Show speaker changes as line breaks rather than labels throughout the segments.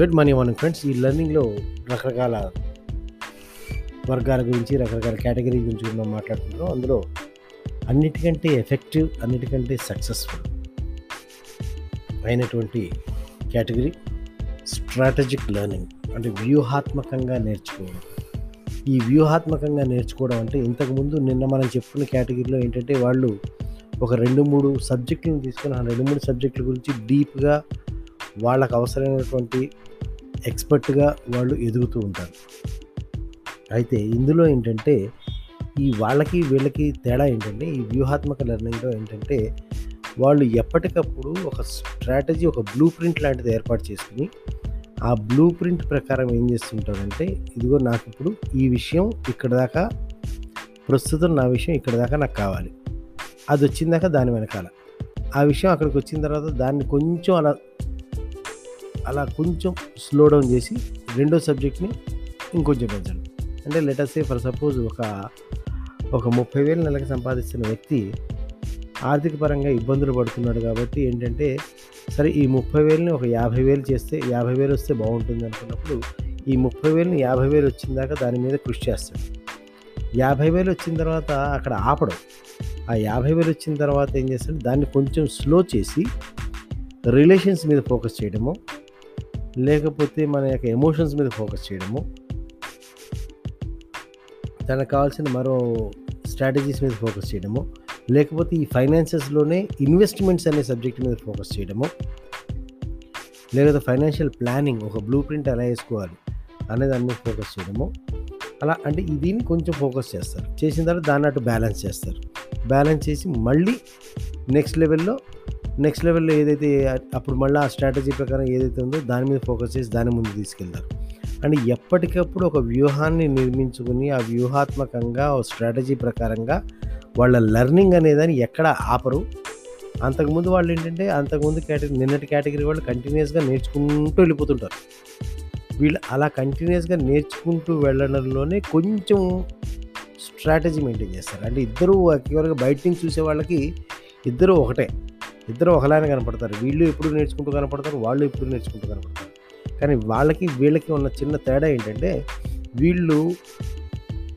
Good morning మనం friends ఈ లెర్నింగ్లో రకరకాల వర్గాల గురించి రకరకాల కేటగిరీ గురించి మనం మాట్లాడుకుంటున్నాం. అందులో అన్నిటికంటే ఎఫెక్టివ్ అన్నిటికంటే సక్సెస్ఫుల్ అయినటువంటి కేటగిరీ స్ట్రాటజిక్ లెర్నింగ్ అంటే వ్యూహాత్మకంగా నేర్చుకోవడం. ఈ వ్యూహాత్మకంగా నేర్చుకోవడం అంటే ఇంతకుముందు నిన్న మనం చెప్పుకున్న కేటగిరీలో ఏంటంటే వాళ్ళు ఒక రెండు మూడు సబ్జెక్టులను తీసుకుని ఆ రెండు మూడు సబ్జెక్టుల గురించి డీప్గా వాళ్ళకు అవసరమైనటువంటి ఎక్స్పర్ట్గా వాళ్ళు ఎదుగుతూ ఉంటారు. అయితే ఇందులో ఏంటంటే ఈ వాళ్ళకి వీళ్ళకి తేడా ఏంటంటే ఈ వ్యూహాత్మక లెర్నింగ్లో ఏంటంటే వాళ్ళు ఎప్పటికప్పుడు ఒక స్ట్రాటజీ ఒక బ్లూ ప్రింట్ లాంటిది ఏర్పాటు చేసుకుని ఆ బ్లూ ప్రింట్ ప్రకారం ఏం చేస్తుంటారంటే ఇదిగో నాకు ఇప్పుడు ఈ విషయం ఇక్కడ దాకా ప్రస్తుతం నా విషయం ఇక్కడ దాకా నాకు కావాలి. అది వచ్చిందాక దాని వెనకాల. ఆ విషయం అక్కడికి వచ్చిన తర్వాత దాన్ని కొంచెం అలా అలా కొంచెం స్లో డౌన్ చేసి రెండో సబ్జెక్ట్ని ఇంకొంచెం పెంచండి. అంటే లెటర్సే ఫర్ సపోజ్ ఒక ఒక ముప్పై వేలు నెలకు సంపాదిస్తున్న వ్యక్తి ఆర్థిక పరంగా ఇబ్బందులు పడుతున్నాడు కాబట్టి ఏంటంటే సరే ఈ ముప్పై వేలని ఒక యాభై వేలు చేస్తే యాభై వేలు వస్తే బాగుంటుంది అనుకున్నప్పుడు ఈ ముప్పై వేలని యాభై వేలు వచ్చిన దాకా దాని మీద కృషి చేస్తాడు. యాభై వేలు వచ్చిన తర్వాత అక్కడ ఆపడం. ఆ యాభై వేలు వచ్చిన తర్వాత ఏం చేస్తాడు? దాన్ని కొంచెం స్లో చేసి రిలేషన్స్ మీద ఫోకస్ చేయడము లేకపోతే మన యొక్క ఎమోషన్స్ మీద ఫోకస్ చేయడము. తనకు కావాల్సిన మరో స్ట్రాటజీస్ మీద ఫోకస్ చేయడము. లేకపోతే ఈ ఫైనాన్సెస్లోనే ఇన్వెస్ట్మెంట్స్ అనే సబ్జెక్ట్ మీద ఫోకస్ చేయడము. లేకపోతే ఫైనాన్షియల్ ప్లానింగ్ ఒక బ్లూ ప్రింట్ ఎలా వేసుకోవాలి అనే దాని మీద ఫోకస్ చేయడము. అలా అంటే దీన్ని కొంచెం ఫోకస్ చేస్తారు. చేసిన తర్వాత దాన్ని అటు బ్యాలెన్స్ చేస్తారు. బ్యాలెన్స్ చేసి మళ్ళీ నెక్స్ట్ లెవెల్లో నెక్స్ట్ లెవెల్లో ఏదైతే అప్పుడు మళ్ళీ ఆ స్ట్రాటజీ ప్రకారం ఏదైతే ఉందో దాని మీద ఫోకస్ చేసి దాని ముందు తీసుకెళ్తారు. అంటే ఎప్పటికప్పుడు ఒక వ్యూహాన్ని నిర్మించుకుని ఆ వ్యూహాత్మకంగా ఒక స్ట్రాటజీ ప్రకారంగా వాళ్ళ లెర్నింగ్ అనేదాన్ని ఎక్కడ ఆపరు. అంతకుముందు వాళ్ళు ఏంటంటే అంతకుముందు కేటగిరీ నిన్నటి కేటగిరీ వాళ్ళు కంటిన్యూస్గా నేర్చుకుంటూ వెళ్ళిపోతుంటారు. వీళ్ళు అలా కంటిన్యూస్గా నేర్చుకుంటూ వెళ్ళడంలోనే కొంచెం స్ట్రాటజీ మెయింటైన్ చేస్తారు. అంటే ఇద్దరు చివరిగా బయట నుంచి చూసే వాళ్ళకి ఇద్దరు ఒకటే. ఇద్దరు ఒకలానే కనపడతారు. వీళ్ళు ఎప్పుడు నేర్చుకుంటూ కనపడతారు వాళ్ళు ఎప్పుడు నేర్చుకుంటూ కనపడతారు. కానీ వాళ్ళకి వీళ్ళకి ఉన్న చిన్న తేడా ఏంటంటే వీళ్ళు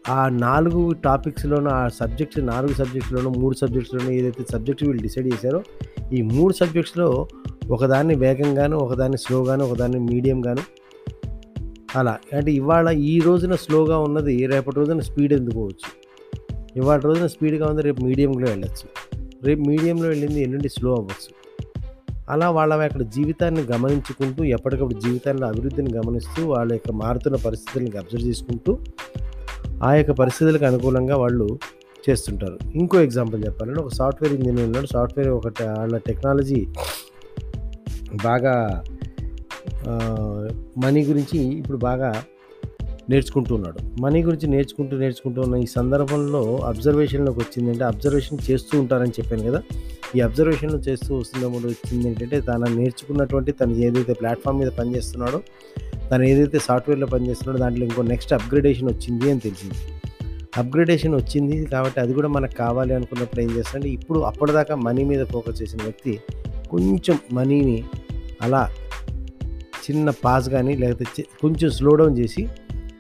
ఆ నాలుగు టాపిక్స్లోనూ ఆ సబ్జెక్ట్స్ నాలుగు సబ్జెక్ట్స్లోనూ మూడు సబ్జెక్ట్స్లోనూ ఏదైతే సబ్జెక్ట్ వీళ్ళు డిసైడ్ చేశారో ఈ మూడు సబ్జెక్ట్స్లో ఒకదాన్ని వేగంగాను ఒకదాన్ని స్లోగాను ఒకదాన్ని మీడియంగాను అలా. అంటే ఇవాళ ఈ రోజున స్లోగా ఉన్నది రేపటి రోజున స్పీడ్ ఎందుకోవచ్చు ఇవాళ రోజున స్పీడ్గా ఉంది రేపు మీడియంలో వెళ్ళచ్చు. రేపు మీడియంలో వెళ్ళింది ఎల్లుండి స్లో అవ్వచ్చు అలా వాళ్ళ అక్కడ జీవితాన్ని గమనించుకుంటూ ఎప్పటికప్పుడు జీవితాల్లో అభివృద్ధిని గమనిస్తూ వాళ్ళ యొక్క మారుతున్న పరిస్థితులను అబ్జర్వ్ చేసుకుంటూ ఆ యొక్క పరిస్థితులకు అనుకూలంగా వాళ్ళు చేస్తుంటారు. ఇంకో ఎగ్జాంపుల్ చెప్పాలంటే ఒక సాఫ్ట్వేర్ ఇంజనీర్ ఉన్నాడు. సాఫ్ట్వేర్ ఒక వాళ్ళ టెక్నాలజీ బాగా మనీ గురించి ఇప్పుడు బాగా నేర్చుకుంటున్నాడు. మనీ గురించి నేర్చుకుంటూ నేర్చుకుంటూ ఉన్న ఈ సందర్భంలో అబ్జర్వేషన్లోకి వచ్చిందంటే అబ్జర్వేషన్ చేస్తూ ఉంటారని చెప్పాను కదా. ఈ అబ్జర్వేషన్లో చేస్తూ వస్తున్నప్పుడు వచ్చింది ఏంటంటే తను నేర్చుకున్నటువంటి తను ఏదైతే ప్లాట్ఫామ్ మీద పనిచేస్తున్నాడో తను ఏదైతే సాఫ్ట్వేర్లో పనిచేస్తున్నాడో దాంట్లో ఇంకో నెక్స్ట్ అప్గ్రేడేషన్ వచ్చింది అని తెలిసింది. అప్గ్రేడేషన్ వచ్చింది కాబట్టి అది కూడా మనకు కావాలి అనుకున్నప్పుడు ఏం చేస్తాడంటే ఇప్పుడు అప్పటిదాకా మనీ మీద ఫోకస్ చేసిన వ్యక్తి కొంచెం మనీని అలా చిన్న పాస్ కానీ లేకపోతే కొంచెం స్లో డౌన్ చేసి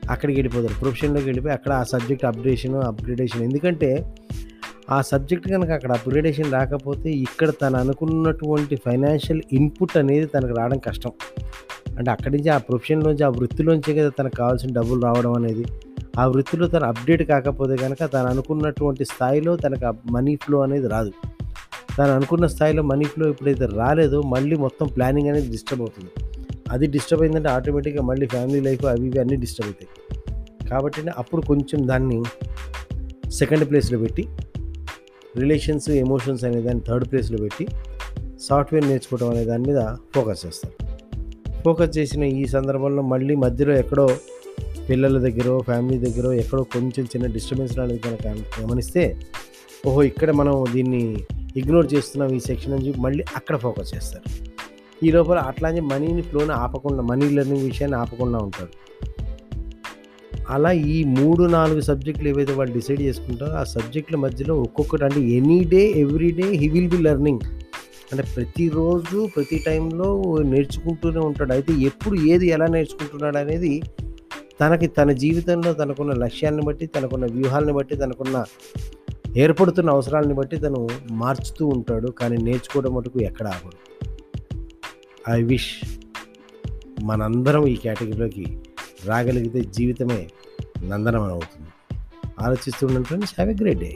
అక్కడికి వెళ్ళిపోతారు. ప్రొఫెషన్లోకి వెళ్ళిపోయి అక్కడ ఆ సబ్జెక్ట్ అప్డేషన్ అప్గ్రేడేషన్. ఎందుకంటే ఆ సబ్జెక్ట్ కనుక అక్కడ అప్గ్రేడేషన్ రాకపోతే ఇక్కడ తను అనుకున్నటువంటి ఫైనాన్షియల్ ఇన్పుట్ అనేది తనకు రావడం కష్టం. అంటే అక్కడి నుంచి ఆ ప్రొఫెషన్లోంచి ఆ వృత్తిలోంచే కదా తనకు కావాల్సిన డబ్బులు రావడం అనేది. ఆ వృత్తిలో తను అప్డేట్ కాకపోతే కనుక తను అనుకున్నటువంటి స్థాయిలో తనకు మనీ ఫ్లో అనేది రాదు. తను అనుకున్న స్థాయిలో మనీ ఫ్లో ఎప్పుడైతే రాలేదో మళ్ళీ మొత్తం ప్లానింగ్ అనేది డిస్టర్బ్ అవుతుంది. అది డిస్టర్బ్ అయిందంటే ఆటోమేటిక్గా మళ్ళీ ఫ్యామిలీ లైఫ్ అవి ఇవి అన్నీ డిస్టర్బ్ అవుతాయి. కాబట్టి అప్పుడు కొంచెం దాన్ని సెకండ్ ప్లేస్లో పెట్టి రిలేషన్స్ ఎమోషన్స్ అనే దాన్ని థర్డ్ ప్లేస్లో పెట్టి సాఫ్ట్వేర్ నేర్చుకోవడం అనే దాని మీద ఫోకస్ చేస్తారు. ఫోకస్ చేసిన ఈ సందర్భంలో మళ్ళీ మధ్యలో ఎక్కడో పిల్లల దగ్గర ఫ్యామిలీ దగ్గర ఎక్కడో కొంచెం చిన్న డిస్టర్బెన్స్ అనేది కనుక గమనిస్తే ఓహో ఇక్కడ మనం దీన్ని ఇగ్నోర్ చేస్తున్నాం ఈ సెక్షన్ అని చెప్పి మళ్ళీ అక్కడ ఫోకస్ చేస్తారు. ఈ లోపల అట్లానే మనీని ఫ్లోని ఆపకుండా మనీ లెర్నింగ్ విషయాన్ని ఆపకుండా ఉంటారు అలా ఈ మూడు నాలుగు సబ్జెక్టులు ఏవైతే వాళ్ళు డిసైడ్ చేసుకుంటారో ఆ సబ్జెక్టుల మధ్యలో ఒక్కొక్కటి అంటే any day every day he will be learning. అంటే ప్రతిరోజు ప్రతి టైంలో నేర్చుకుంటూనే ఉంటాడు. అయితే ఎప్పుడు ఏది ఎలా నేర్చుకుంటున్నాడు అనేది తనకి తన జీవితంలో తనకున్న లక్ష్యాన్ని బట్టి తనకున్న వ్యూహాలను బట్టి తనకున్న ఏర్పడుతున్న అవసరాలను బట్టి తను మార్చుతూ ఉంటాడు. కానీ నేర్చుకోవడం మటుకు ఎక్కడ ఆగడు ఐ విష్ మనందరం ఈ కేటగిరీలోకి రాగలిగితే జీవితమే నందనమనం అవుతుంది ఆలోచిస్తూ ఉండండి friends have a great day.